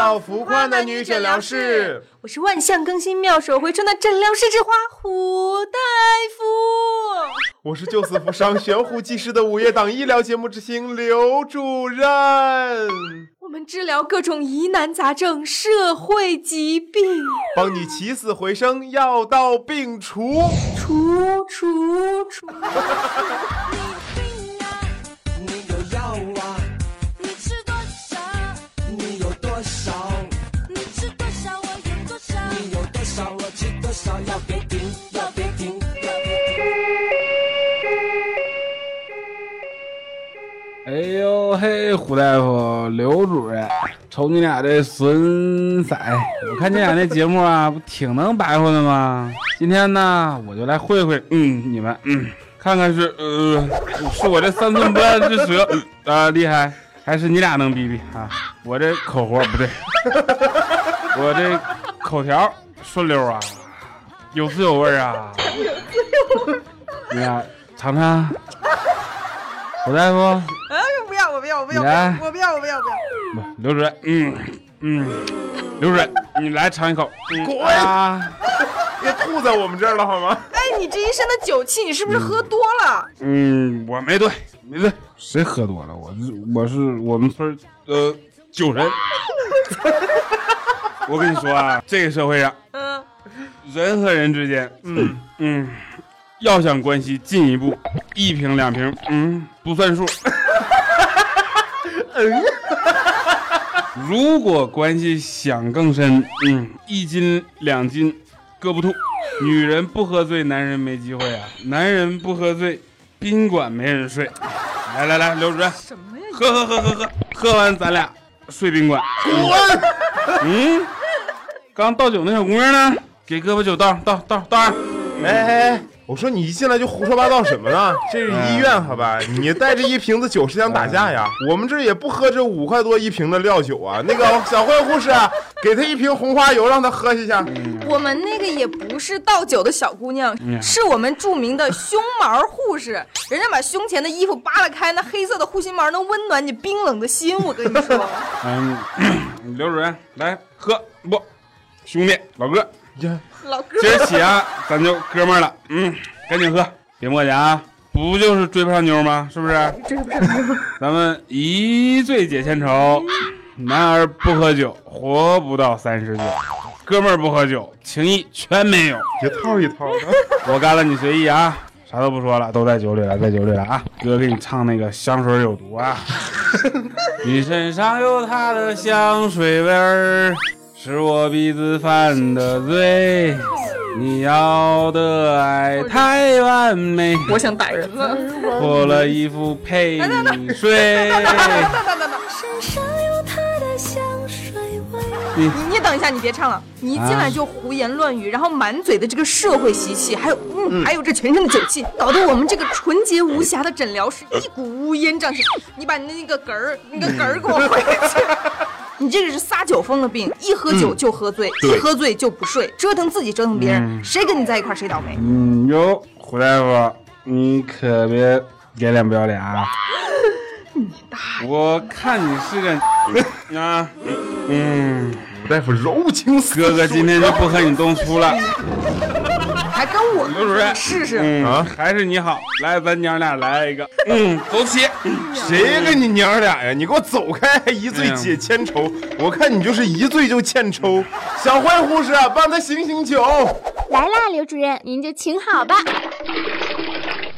到浮夸男女诊疗室，我是万象更新、妙手回春的诊疗室之花胡大夫。我是救死扶伤、悬壶济世的午夜档医疗节目之星刘主任。我们治疗各种疑难杂症、社会疾病，帮你起死回生，药到病除。除除除。别停，要别停，要别停。哎呦嘿，胡大夫、刘主任，瞅你俩这损色，我看你俩那节目啊，不挺能白活的吗？今天呢，我就来会会，嗯，你们，嗯，看看是，呃，是我这三寸不烂之舌 啊、厉害，还是你俩能比比啊？我这口活不对，我这口条顺溜啊，有滋有味啊，有滋有味你俩尝尝，胡大夫。哎，不要，我不要，我不要，我不要，我不要，我不要。不，刘主任，嗯嗯，刘主任，你来尝一口。嗯滚啊！别吐在我们这儿了好吗？哎，你这一身的酒气，你是不是喝多了？嗯，我没对，没对，谁喝多了？我是我是我们村儿的 酒神。我跟你说啊，这个社会上，嗯，人和人之间，嗯嗯，要想关系进一步，一瓶两瓶，嗯，不算数。如果关系想更深，嗯，一斤两斤，搁不吐。女人不喝醉，男人没机会啊！男人不喝醉，宾馆没人睡。来来来，刘主任，什么呀？喝喝喝喝喝，喝完咱俩睡宾馆。滚！嗯，刚倒酒那小姑娘呢？给胳膊酒倒倒倒倒上。哎哎哎，我说你一进来就胡说八道什么呢？这是医院好吧？你带着一瓶子酒是想打架呀？我们这也不喝这五块多一瓶的料酒啊。那个小慧护士啊，给他一瓶红花油，让他喝一下去。我们那个也不是倒酒的小姑娘，嗯是我们著名的胸毛护士。人家把胸前的衣服扒拉开，那黑色的护心毛能温暖你冰冷的心。我跟你说，嗯，刘主任来喝不，兄弟老哥，呀，老哥，今儿起啊，咱就哥们儿了。嗯，赶紧喝，别磨叽啊！不就是追不上妞吗？是不是？追不上妞？咱们一醉解千愁，男儿不喝酒，活不到三十九。哥们儿不喝酒，情谊全没有。一套一套的。我干了，你随意啊，啥都不说了，都在酒里了，在酒里了啊！哥给你唱那个香水有毒啊，你身上有他的香水味儿，是我鼻子犯的罪。你要的爱太完美，我想打人了。脱了衣服陪你睡。你你等一下，你别唱了。你一进来就胡言乱语，然后满嘴的这个社会习气，还有嗯，还有这全身的酒气，搞得我们这个纯洁无瑕的诊疗室一股乌烟瘴气。你把你的那个嗝儿，那个嗝儿给我回去。你这个是撒酒疯的病，一喝酒就喝醉，一喝醉就不睡，折腾自己折腾别人，谁跟你在一块儿谁倒霉。嗯哟，胡大夫，你可别给脸不要脸啊 你大！我看你是个 啊，嗯，胡大夫柔情似哥哥今天就不和你动粗了。还跟我刘主任试试。嗯啊还是你好，来，咱娘俩来一个，嗯，走起。谁跟你娘俩呀？你给我走开！一醉解千愁，我看你就是一醉就欠抽。小坏护士啊，帮他醒醒酒。来啦，刘主任，您就请好吧。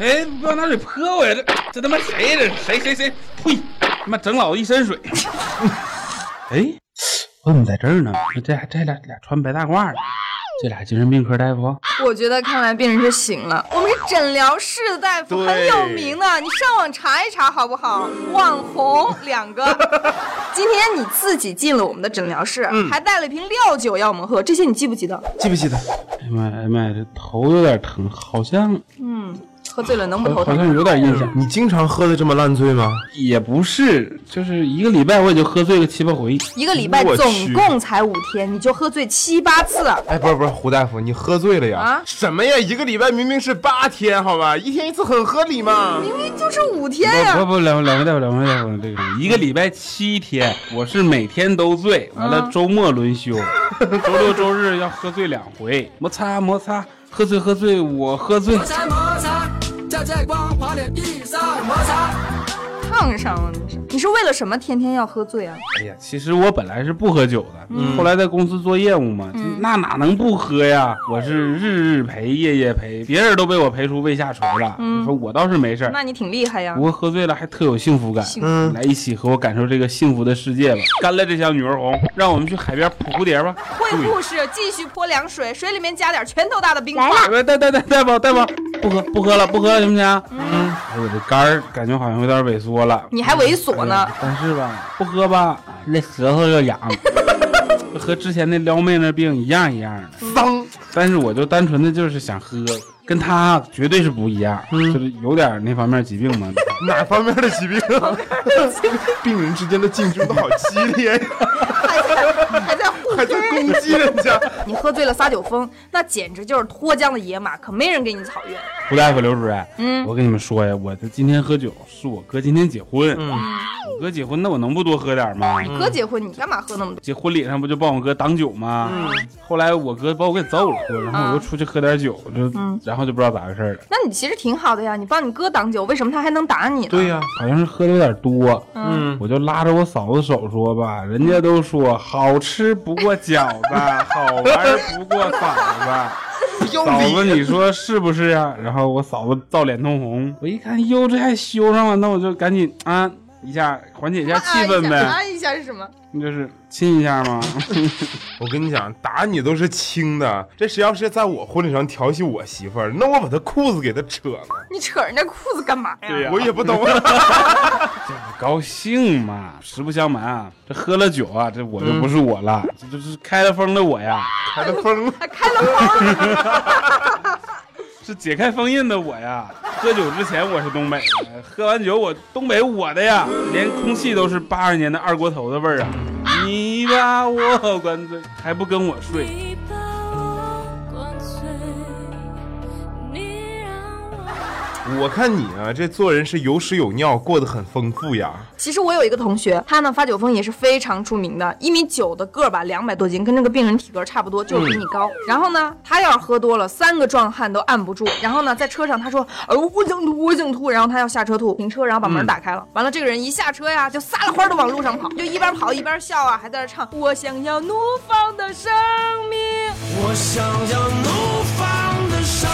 哎，不要拿水泼我呀！这这他妈谁这谁谁谁？呸！他妈整老子一身水。哎，我怎么在这儿呢？这这俩俩穿白大褂的，这俩精神病科大夫。我觉得看来病人是醒了。我们是诊疗室的大夫，很有名的，你上网查一查好不好？网红两个。今天你自己进了我们的诊疗室，还带了一瓶料酒要我们喝，这些你记不记得？记不记得？哎呀妈呀，哎呀妈呀，这头有点疼，好像嗯，喝醉了能不头好？像有点印象，你经常喝的这么烂醉吗？也不是，就是一个礼拜我也就喝醉个七八回。一个礼拜总共才五天，你就喝醉七八次，哎，不是不是，胡大夫，你喝醉了呀？啊什么呀？一个礼拜明明是八天，好吧，一天一次很合理嘛。明明就是五天呀、不不不，两两位大夫，两位大夫，这个一个礼拜七天，我是每天都醉，完了啊周末轮休，周六周日要喝醉两回，摩擦摩擦，喝醉喝醉，我喝醉。在光滑的地上摩擦。烫上了，你是你是为了什么天天要喝醉啊？哎呀，其实我本来是不喝酒的，嗯后来在公司做业务嘛，那哪能不喝呀？我是日日陪，夜夜陪，别人都被我陪出胃下垂了，你说我倒是没事儿。那你挺厉害呀不。过喝醉了还特有幸福感，嗯来一起和我感受这个幸福的世界吧！干了这箱女儿红，让我们去海边捕蝴蝶吧！会护士继续泼凉水，水里面加点拳头大的冰块。来了哎，大大大大夫大夫，不喝不喝了不喝了行不行？嗯，哎我这肝儿感觉好像有点萎缩了。你还猥琐呢？但是吧，不喝吧，那舌头就痒，和之前那撩妹那病一样一样的。脏，但是我就单纯的就是想喝，跟他绝对是不一样，就是有点那方面疾病嘛。哪方面的疾病啊？病人之间的竞争都好激烈呀，攻击人家。你喝醉了撒酒疯，那简直就是脱缰的野马，可没人给你草原。胡大夫、刘主任，嗯我跟你们说呀，我这今天喝酒是我哥今天结婚，嗯我哥结婚，那我能不多喝点吗？你哥结婚，你干嘛喝那么多？结婚礼上不就帮我哥挡酒吗？嗯后来我哥把我给揍了，然后我又出去喝点酒，就、然后就不知道咋回事了，那你其实挺好的呀，你帮你哥挡酒，为什么他还能打你呢？对呀、好像是喝的有点多。嗯，我就拉着我嫂子手说吧，人家都说好吃不过饺子，好玩不过嫂子。嫂子，你说是不是啊？然后我嫂子照脸通红，我一看，哟，这还修上了，那我就赶紧啊一下缓解一下气氛呗，啊一下是什么？那就是亲一下吗。我跟你讲，打你都是轻的，这谁要是在我婚礼上调戏我媳妇儿，那我把她裤子给她扯了，你扯人家裤子干嘛呀？对呀我也不懂。这高兴嘛，实不相瞒啊，这喝了酒啊，这我就不是我了，这就是开了封的我呀，开了封了，开了花，解开封印的我呀。喝酒之前我是东北的，喝完酒我东北我的呀，连空气都是八二年的二锅头的味儿啊。你把我灌醉，还不跟我睡。我我看你啊，这做人是有屎有尿，过得很丰富呀。其实我有一个同学，他呢发酒疯也是非常出名的，一米九的个儿吧，两百多斤，跟那个病人体格差不多，就是比你高。然后呢，他要是喝多了，三个壮汉都按不住。然后呢，在车上他说，呃，我想吐，我想吐。然后他要下车吐，停车，然后把门打开了。完了，这个人一下车呀，就撒了欢儿的往路上跑，就一边跑一边笑啊，还在那唱，我想要怒放的生命。我想要怒放的生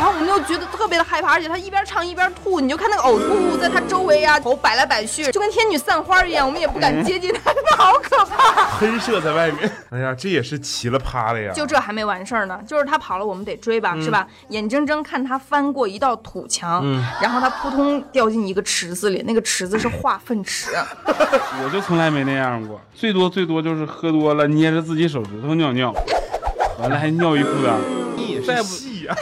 然后我们就觉得特别的害怕，而且他一边唱一边吐，你就看那个呕吐物在他周围呀、头摆来摆去，就跟天女散花一样，我们也不敢接近他，真的好可怕。喷射在外面，哎呀，这也是奇了趴了呀。就这还没完事儿呢，就是他跑了，我们得追吧，是吧？眼睁睁看他翻过一道土墙，然后他扑通掉进一个池子里，那个池子是化粪池。我就从来没那样过，最多最多就是喝多了捏着自己手指头尿尿，完了还尿一裤裆，你也再不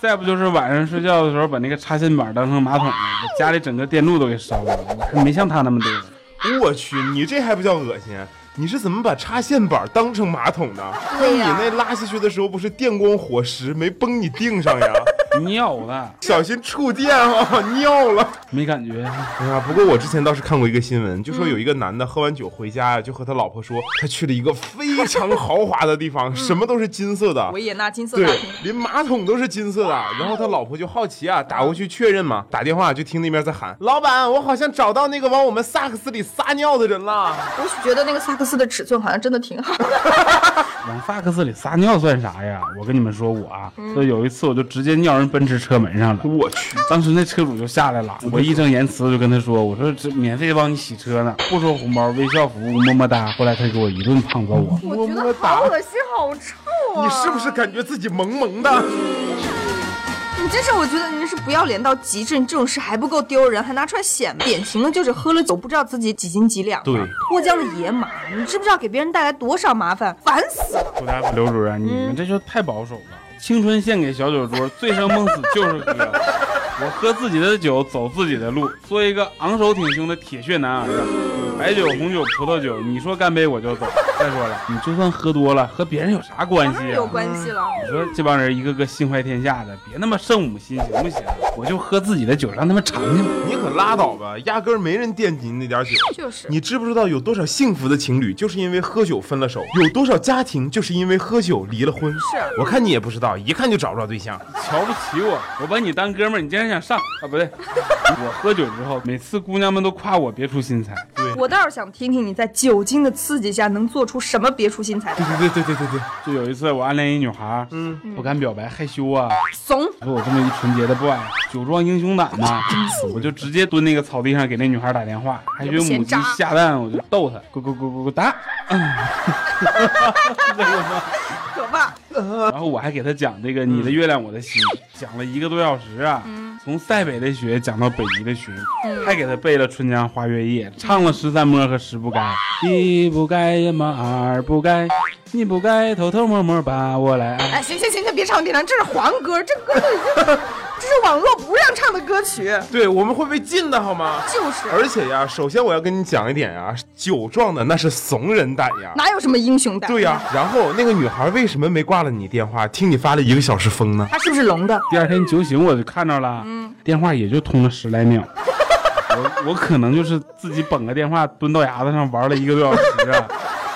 再不就是晚上睡觉的时候把那个插线板当成马桶家里整个电路都给烧了，我没像他那么多。我去，你这还不叫恶心？你是怎么把插线板当成马桶的？你那拉下去的时候不是电光火石，没崩你腚上呀？尿了小心触电啊！尿了。没感觉，哎呀，不过我之前倒是看过一个新闻，就说有一个男的喝完酒回家呀，就和他老婆说，他去了一个非常豪华的地方，什么都是金色的。维也纳金色大对厅，，连马桶都是金色的。然后他老婆就好奇啊，打过去确认嘛，打电话就听那边在喊：“老板，我好像找到那个往我们萨克斯里撒尿的人了。我觉得那个萨克斯的尺寸好像真的挺好的。往萨克斯里撒尿算啥呀？我跟你们说，我啊，就有一次我就直接尿人奔驰车门上了”。我去，当时那车主就下来了，我义正言辞就跟他说：“我说这免费帮你洗车呢，不收红包，微笑服务，么么哒。”后来他给我一顿胖揍啊！我觉得好恶心，好臭啊！你是不是感觉自己萌萌的？你真是，我觉得你是不要脸到极致，你这种事还不够丢人，还拿出来显摆，典型的就是喝了酒不知道自己几斤几两，对，脱缰的野马，你知不知道给别人带来多少麻烦？烦死了！胡大夫、刘主任，你们这就太保守了。青春献给小酒桌，醉生梦死就是哥。我喝自己的酒，走自己的路，做一个昂首挺胸的铁血男儿啊！白酒、红酒、葡萄酒，你说干杯我就走。再说了，你就算喝多了，和别人有啥关系啊？有关系了。你说这帮人一个个心怀天下的，别那么圣母心行不行？我就喝自己的酒，让他们尝尝。你可拉倒吧，压根儿没人惦记你那点酒。就是，你知不知道有多少幸福的情侣就是因为喝酒分了手？有多少家庭就是因为喝酒离了婚？是我看你也不知道，一看就找不着对象。瞧不起我，我把你当哥们儿，你竟然想上啊？不对，我喝酒之后，每次姑娘们都夸我别出心裁。对我倒是想听听你在酒精的刺激下能做出什么别出心裁的。对对对对对对，就有一次我暗恋一女孩，嗯，不敢表白，害羞啊。怂，说我这么一纯洁的 boy，酒壮英雄胆嘛，我就直接蹲那个草地上给那女孩打电话，还学母鸡下蛋，我就逗她，咕咕咕咕咕哒。可怕。然后我还给她讲这个你的月亮我的心，讲了一个多小时啊，从塞北的雪讲到北极的雪，还给他背了《春江花月夜》，唱了十三摸和十不该，一不该呀嘛，二不该，你不该偷偷摸摸把我来爱。哎，行行行行，别唱别唱，这是黄歌，这歌都已经，这是网络不让唱的歌曲。对，我们会被禁的好吗？就是，而且呀，首先我要跟你讲一点呀，酒壮的那是怂人胆呀。哪有什么英雄胆？对呀、然后那个女孩为什么没挂了你电话？听你发了一个小时疯呢？她是不是聋的？第二天酒醒我就看着了，嗯电话也就通了十来秒。我我可能就是自己捧个电话蹲到牙子上玩了一个多小时啊！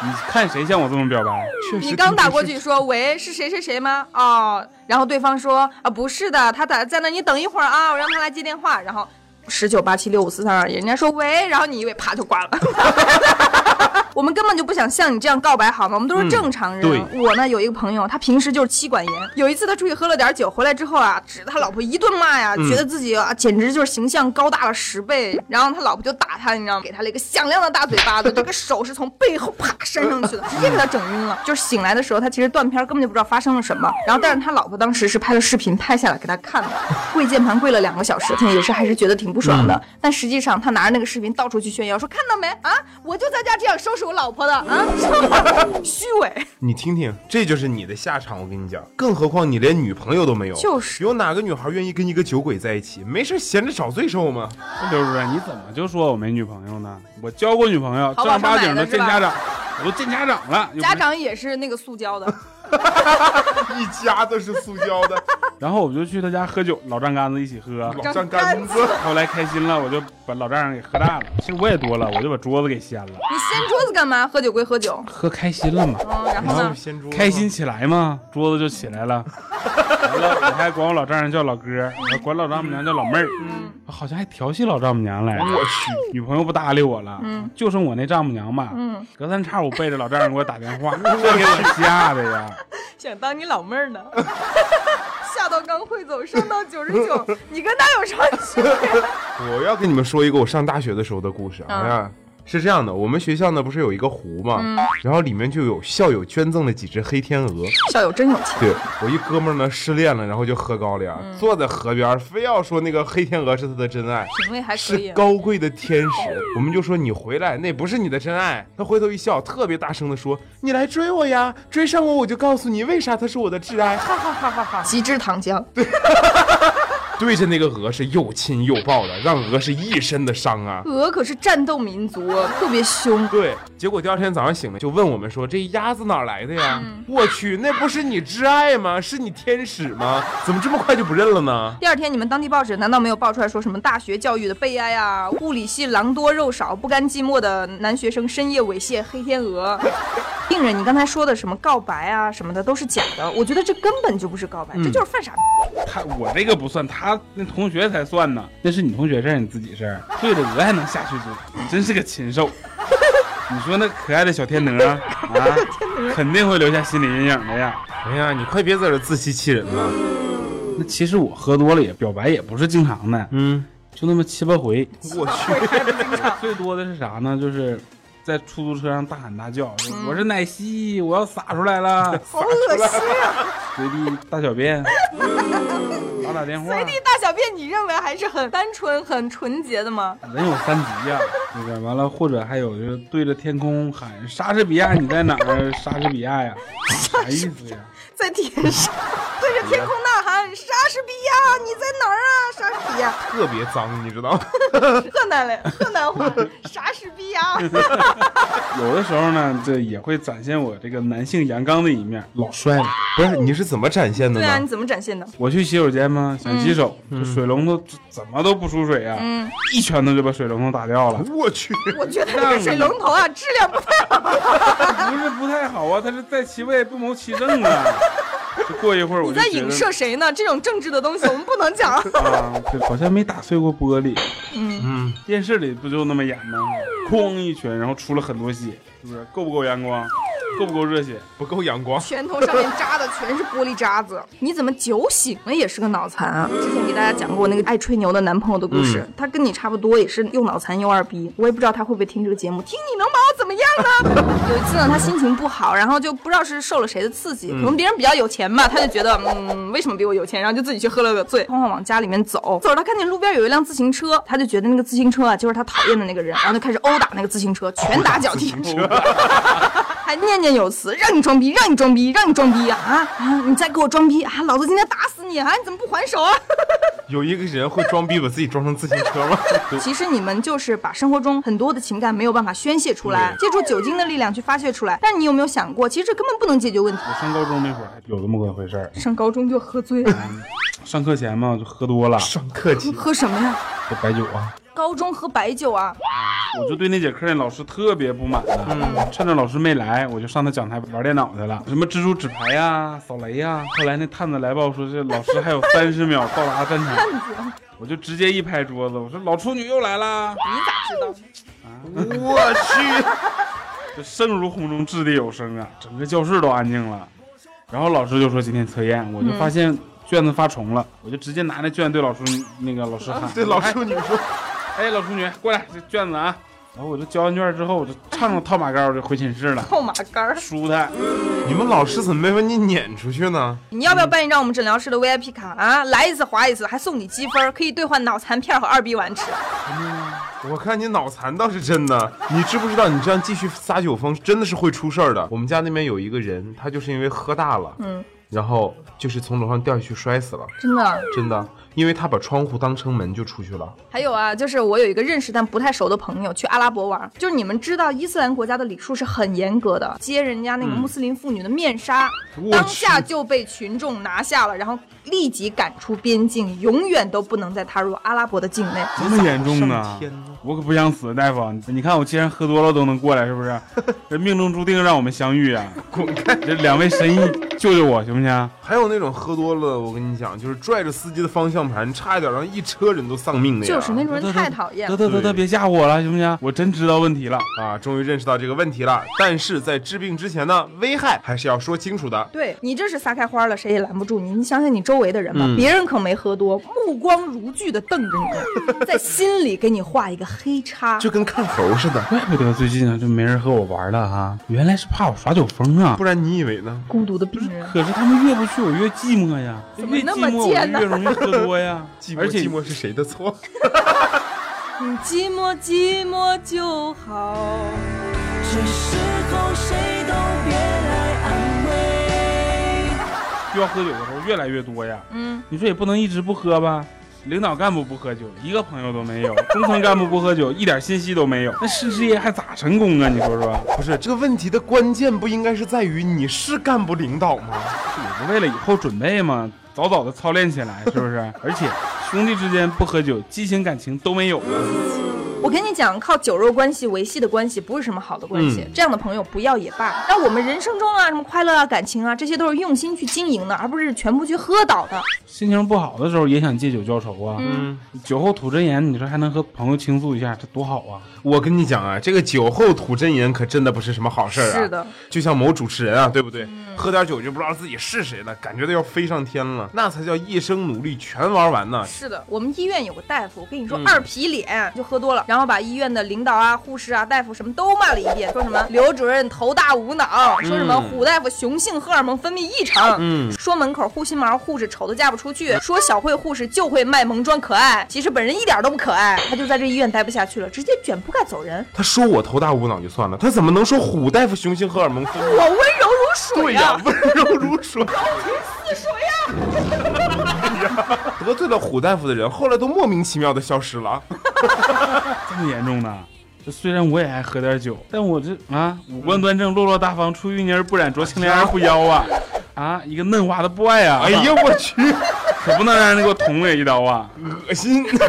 你看谁像我这么表白？确实，你刚打过去说喂，是谁谁谁吗？哦，然后对方说啊不是的，他打在那，你等一会儿啊，我让他来接电话。然后十九八七六五四三二一，人家说喂，然后你以为啪就挂了。我们根本就不想像你这样告白，好吗？我们都是正常人。对我呢有一个朋友，他平时就是妻管严。有一次他出去喝了点酒，回来之后啊，指着他老婆一顿骂呀，觉得自己啊简直就是形象高大了十倍。然后他老婆就打他，你知道吗？给他了一个响亮的大嘴巴子，这个手是从背后啪扇上去的，直接给他整晕了。就是醒来的时候，他其实断片，根本就不知道发生了什么。然后但是他老婆当时是拍了视频拍下来给他看的，跪键盘跪了两个小时，也是还是觉得挺不爽的。但实际上他拿着那个视频到处去炫耀，说看到没啊，我就在家这样收拾我老婆的啊，虚伪。你听听，这就是你的下场。我跟你讲，更何况你连女朋友都没有，就是有哪个女孩愿意跟一个酒鬼在一起？没事闲着找罪受吗？刘主任，你怎么就说我没女朋友呢？我交过女朋友，正儿八经的见家长，我都见家长了。家长也是那个塑胶的，一家都是塑胶的，然后我就去他家喝酒，老丈杆子一起喝。老丈杆子。后来开心了，我就把老丈人给喝大了。其实我也多了，我就把桌子给掀了。你掀桌子干嘛？喝酒归喝酒，喝开心了嘛，嗯，然后呢？掀桌子开心起来嘛，桌子就起来了。完了，我还管我老丈人叫老哥，我管老丈母娘叫老妹儿，我好像还调戏老丈母娘来着。我去，女朋友不搭理我了，嗯就剩我那丈母娘吧，嗯隔三差五背着老丈人给我打电话，这给我吓的呀。想当你老妹儿呢。刚会走，上到九十九，你跟他有什么区别？我要跟你们说一个我上大学的时候的故事啊。嗯哎呀是这样的，我们学校呢不是有一个湖嘛，然后里面就有校友捐赠了几只黑天鹅。校友真有钱，对我一哥们儿呢失恋了，然后就喝高粱，嗯坐在河边，非要说那个黑天鹅是他的真爱。品味还可是以。啊高贵的天使，我们就说你回来，那不是你的真爱。他回头一笑，特别大声的说：“你来追我呀，追上我我就告诉你为啥他是我的挚爱。”哈哈哈哈哈！极致糖浆，对着那个鹅是又亲又抱的，让鹅是一身的伤啊。鹅可是战斗民族，特别凶。对，结果第二天早上醒了，就问我们说：“这鸭子哪来的呀？”嗯我去，那不是你挚爱吗？是你天使吗？怎么这么快就不认了呢？第二天，你们当地报纸难道没有爆出来说什么大学教育的悲哀啊？物理系狼多肉少、不甘寂寞的男学生深夜猥亵黑天鹅。病人，你刚才说的什么告白啊什么的都是假的，我觉得这根本就不是告白，这就是犯傻逼。他我这个不算，他那同学才算呢，那是你同学事儿，你自己事儿。对着鹅还能下去追，你真是个禽兽。你说那可爱的小天鹅啊，肯定会留下心理阴影的呀。哎呀，你快别在这自欺欺人了。那其实我喝多了也表白也不是经常的，嗯，就那么七八回。我去，最多的是啥呢？就是在出租车上大喊大叫，说我是奶昔，我要洒出来了，好恶心啊！随地大小便，打打电话。随地大小便，你认为还是很单纯、很纯洁的吗？人有三急呀、那个完了，或者还有就是对着天空喊“莎士比亚你在哪儿？莎士比亚呀，啥意思呀？在天上，对着天空呐喊：“莎士比亚，你在哪儿啊？莎士比亚，特别脏，你知道吗？河南嘞，河南话，莎士比亚。有的时候呢，这也会展现我这个男性阳刚的一面，老帅了。不是，你是怎么展现的对啊，你？怎么展现的？我去洗手间吗，想洗手，这水龙头怎么都不出水啊，嗯一拳头就把水龙头打掉了。我去，我觉得这个水龙头啊，质量不太好。不是不太好啊，它是在其位不谋其政啊。就过一会儿我你在影射谁呢？这种政治的东西我们不能讲。啊，这好像没打碎过玻璃。嗯，嗯，电视里不就那么演吗？哐一拳，然后出了很多血，是不是？够不够阳光？够不够热血？不够阳光。拳头上面扎的全是玻璃渣子。你怎么酒醒了也是个脑残啊？之前给大家讲过那个爱吹牛的男朋友的故事，他跟你差不多，也是又脑残又二逼。我也不知道他会不会听这个节目，听你能把我怎么样呢？有一次呢，他心情不好，然后就不知道是受了谁的刺激，可能别人比较有钱吧，他就觉得嗯，为什么比我有钱？然后就自己去喝了个醉，慌慌往家里面走。走着他看见路边有一辆自行车，他就觉得那个自行车啊就是他讨厌的那个人，然后就开始殴打那个自行车，拳打脚踢。还念念有词，让你装逼，让你装逼，让你装逼啊啊！啊你再给我装逼啊！老子今天打死你啊！你怎么不还手啊？有一个人会装逼把自己装成自行车吗？其实你们就是把生活中很多的情感没有办法宣泄出来，借助酒精的力量去发泄出来。但你有没有想过，其实这根本不能解决问题。我上高中那会儿有这么个回事儿，上高中就喝醉了，上课前嘛就喝多了，上课前喝什么呀？喝白酒啊。高中喝白酒啊？我就对那节课那老师特别不满嗯、趁着老师没来，我就上他讲台玩电脑去了，什么蜘蛛纸牌呀、扫雷呀。后来那探子来报说，这老师还有三十秒到达战场，我就直接一拍桌子，我说老处女又来啦！你咋知道？啊我去，这声如洪钟，掷地有声啊，整个教室都安静了。然后老师就说今天测验，我就发现卷子发重了，我就直接拿那卷对老师那个老师喊，对老处女说，哎，老处女过来，这卷子啊。然后我就交完卷之后，我就唱着套马杆，我就回寝室了，套马杆。舒坦。你们老师怎么没把你撵出去呢？你要不要办一张我们诊疗室的 VIP 卡啊？来一次划一次，还送你积分，可以兑换脑残片和二逼丸吃。我看你脑残倒是真的，你知不知道你这样继续撒酒疯真的是会出事儿的。我们家那边有一个人，他就是因为喝大了，嗯，然后就是从楼上掉下去摔死了，真的。真的，因为他把窗户当成门就出去了。还有啊，就是我有一个认识但不太熟的朋友去阿拉伯玩，就是你们知道伊斯兰国家的礼数是很严格的，揭人家那个穆斯林妇女的面纱，我当下就被群众拿下了，然后立即赶出边境，永远都不能再踏入阿拉伯的境内。这么严重呢？我可不想死，大夫。你看我既然喝多了都能过来，是不是？这命中注定让我们相遇啊！滚开！这两位神医救救我行不行？还有那种喝多了，我跟你讲，就是拽着司机的方向盘，差一点让一车人都丧命的呀。就是那种人太讨厌了。得得得得，别吓唬我了，行不行？我真知道问题了。啊，终于认识到这个问题了。但是在治病之前呢，危害还是要说清楚的。对你这是撒开花了，谁也拦不住你。你想想你周围的人吧，别人可没喝多，目光如炬的瞪着你，在心里给你画一个黑叉。就跟看猴似的，怪不得最近啊，就没人和我玩了哈，原来是怕我耍酒疯啊不。然你以为呢？孤独的病人，可是他们越不去，我越寂寞呀。越怎么那么寂寞，我贱呢就越容易喝多呀。寂寞而且寂寞是谁的错？你寂寞寂寞就好。这时候谁都别。需要喝酒的时候越来越多呀。嗯，你说也不能一直不喝吧？领导干部不喝酒，一个朋友都没有；中层干部不喝酒，一点信息都没有。那市事业还咋成功啊？你说说，不是这个问题的关键，不应该是在于你是干部领导吗？你不为了以后准备吗，早早的操练起来，是不是？而且兄弟之间不喝酒，激情感情都没有啊。我跟你讲，靠酒肉关系维系的关系不是什么好的关系，嗯这样的朋友不要也罢。那我们人生中啊，什么快乐啊、感情啊，这些都是用心去经营的，而不是全部去喝倒的。心情不好的时候也想借酒浇愁啊。嗯，酒后吐真言，你说还能和朋友倾诉一下，这多好啊！我跟你讲啊，这个酒后吐真言可真的不是什么好事儿啊。是的，就像某主持人啊，对不对？喝点酒就不知道自己是谁了，感觉都要飞上天了，那才叫一生努力全玩完呢。是的，我们医院有个大夫，我跟你说，嗯二皮脸就喝多了，然后把医院的领导啊、护士啊、大夫什么都骂了一遍，说什么刘主任头大无脑，说什么虎大夫雄性荷尔蒙分泌异常，嗯说门口护心毛护士丑的嫁不出去，说小慧护士就会卖萌装可爱，其实本人一点都不可爱，他就在这医院待不下去了，直接卷铺盖走人。他说我头大无脑就算了，他怎么能说虎大夫雄性荷尔蒙分泌？我温柔如水对呀啊，，温柔如水。似水呀、得罪了虎大夫的人，后来都莫名其妙的消失了。这么严重呢？这虽然我也爱喝点酒，但我这啊五官端正、落落大方、出淤泥而不染、濯清涟而不妖啊！啊，一个嫩滑的 boy 啊！哎呀，我去，可不能让人给我捅我一刀啊！恶心！嫩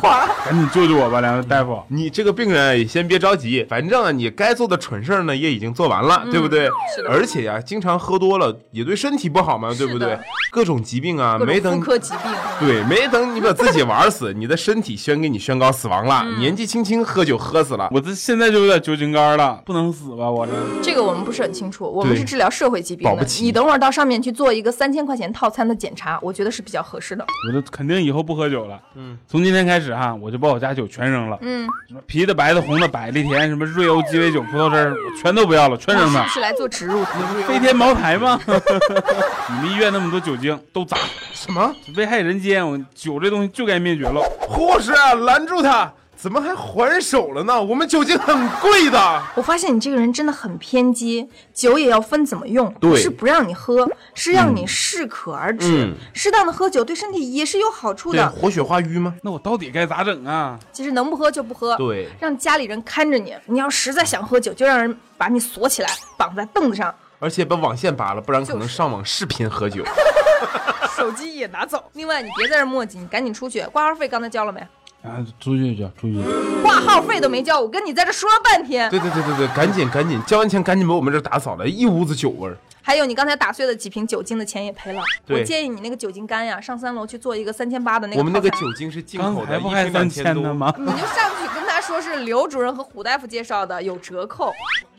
滑，赶紧救救我吧，两位大夫！你这个病人也先别着急，反正啊，你该做的蠢事儿呢也已经做完了，对不对？嗯是的而且呀、经常喝多了也对身体不好嘛，对不对是的？各种疾病啊，没等妇科疾病。对，没等你把自己玩死，你的身体先给你宣告死亡了。嗯年纪轻轻喝酒喝死了，我这现在就有点酒精肝了，不能死吧？我这这个我们不是很清楚，我们是治疗社会疾病的。保不齐你等会儿到上面去做一个三千块钱套餐的检查，我觉得是比较合适的。我就肯定以后不喝酒了。嗯，从今天开始哈，我就把我家酒全扔了，嗯，什么啤的、白的、红的、百利甜，什么瑞欧鸡尾酒、葡萄汁儿，我全都不要了，全扔了。是是来做植入的？飞天茅台吗？你们医院那么多酒精都砸，什么？危害人间！我酒这东西就该灭绝了。护士啊拦住他！怎么还还手了呢？我们酒精很贵的。我发现你这个人真的很偏激，酒也要分怎么用，不是不让你喝，是让你适可而止。嗯适当的喝酒对身体也是有好处对，的。活血化瘀吗？那我到底该咋整啊？其实能不喝就不喝，对让家里人看着你。你要实在想喝酒，就让人把你锁起来，绑在凳子上，而且把网线拔了，不然可能上网视频喝酒。手机也拿走。另外，你别在这磨叽，你赶紧出去。挂号费刚才交了没？啊，出去去出去。挂号费都没交，我跟你在这说了半天。对对对对对，赶紧赶紧，交完钱赶紧把我们这儿打扫了，一屋子酒味儿。还有你刚才打碎的几瓶酒精的钱也赔了。我建议你那个酒精肝呀，上三楼去做一个三千八的那个我们那个酒精是进口的，才不还三一瓶两多千呢？吗？你就上去跟他说是刘主任和胡大夫介绍的，有折扣。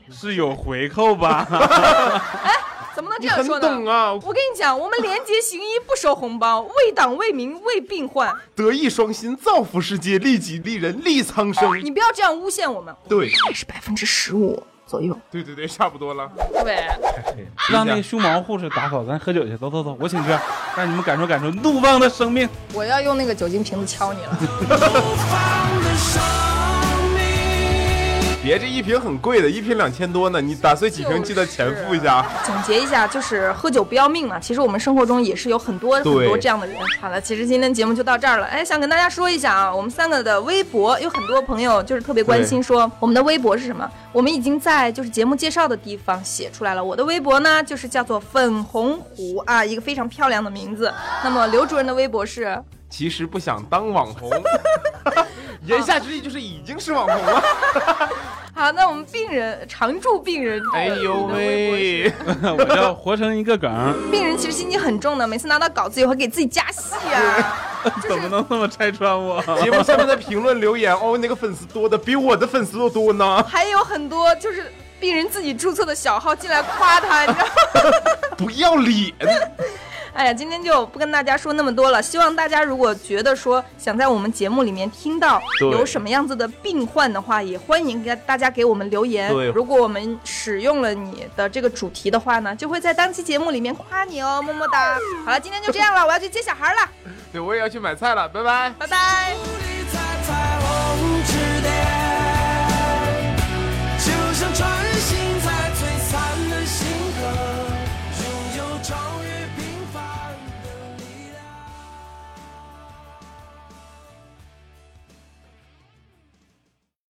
是有回扣吧？怎么能这样说呢？懂啊，我跟你讲，我们廉洁行医，不收红包，为党为民为病患。德艺双馨，造福世界，利己利人，利苍生。你不要这样诬陷我们。对还是百分之十五左右。对对对，差不多了。对，让那个胸毛护士打扫，咱喝酒去，走走走，我请客，让你们感受感受怒放的生命。我要用那个酒精瓶子敲你了。别这一瓶很贵的，一瓶两千多呢，你打碎几瓶记得钱付一下。总结一下，就是喝酒不要命嘛。其实我们生活中也是有很多很多这样的人。好了，其实今天节目就到这儿了。哎，想跟大家说一下啊，我们三个的微博有很多朋友就是特别关心说我们的微博是什么。我们已经在就是节目介绍的地方写出来了。我的微博呢就是叫做粉红狐啊，一个非常漂亮的名字。那么刘主任的微博是其实不想当网红，言下之意就是已经是网红了。好，那我们病人常驻病人，哎呦喂，我要活成一个梗，病人其实心机很重的，每次拿到稿子也会给自己加戏啊。怎么能那么拆穿我？节目下面的评论留言哦，那个粉丝多的比我的粉丝都多呢。还有很多就是病人自己注册的小号进来夸他，你知道吗？不要脸！哎呀，今天就不跟大家说那么多了。希望大家如果觉得说想在我们节目里面听到有什么样子的病患的话，也欢迎给大家给我们留言对。如果我们使用了你的这个主题的话呢，就会在当期节目里面夸你哦，么么哒。好了，今天就这样了，我要去接小孩了，对，我也要去买菜了，拜拜。拜拜。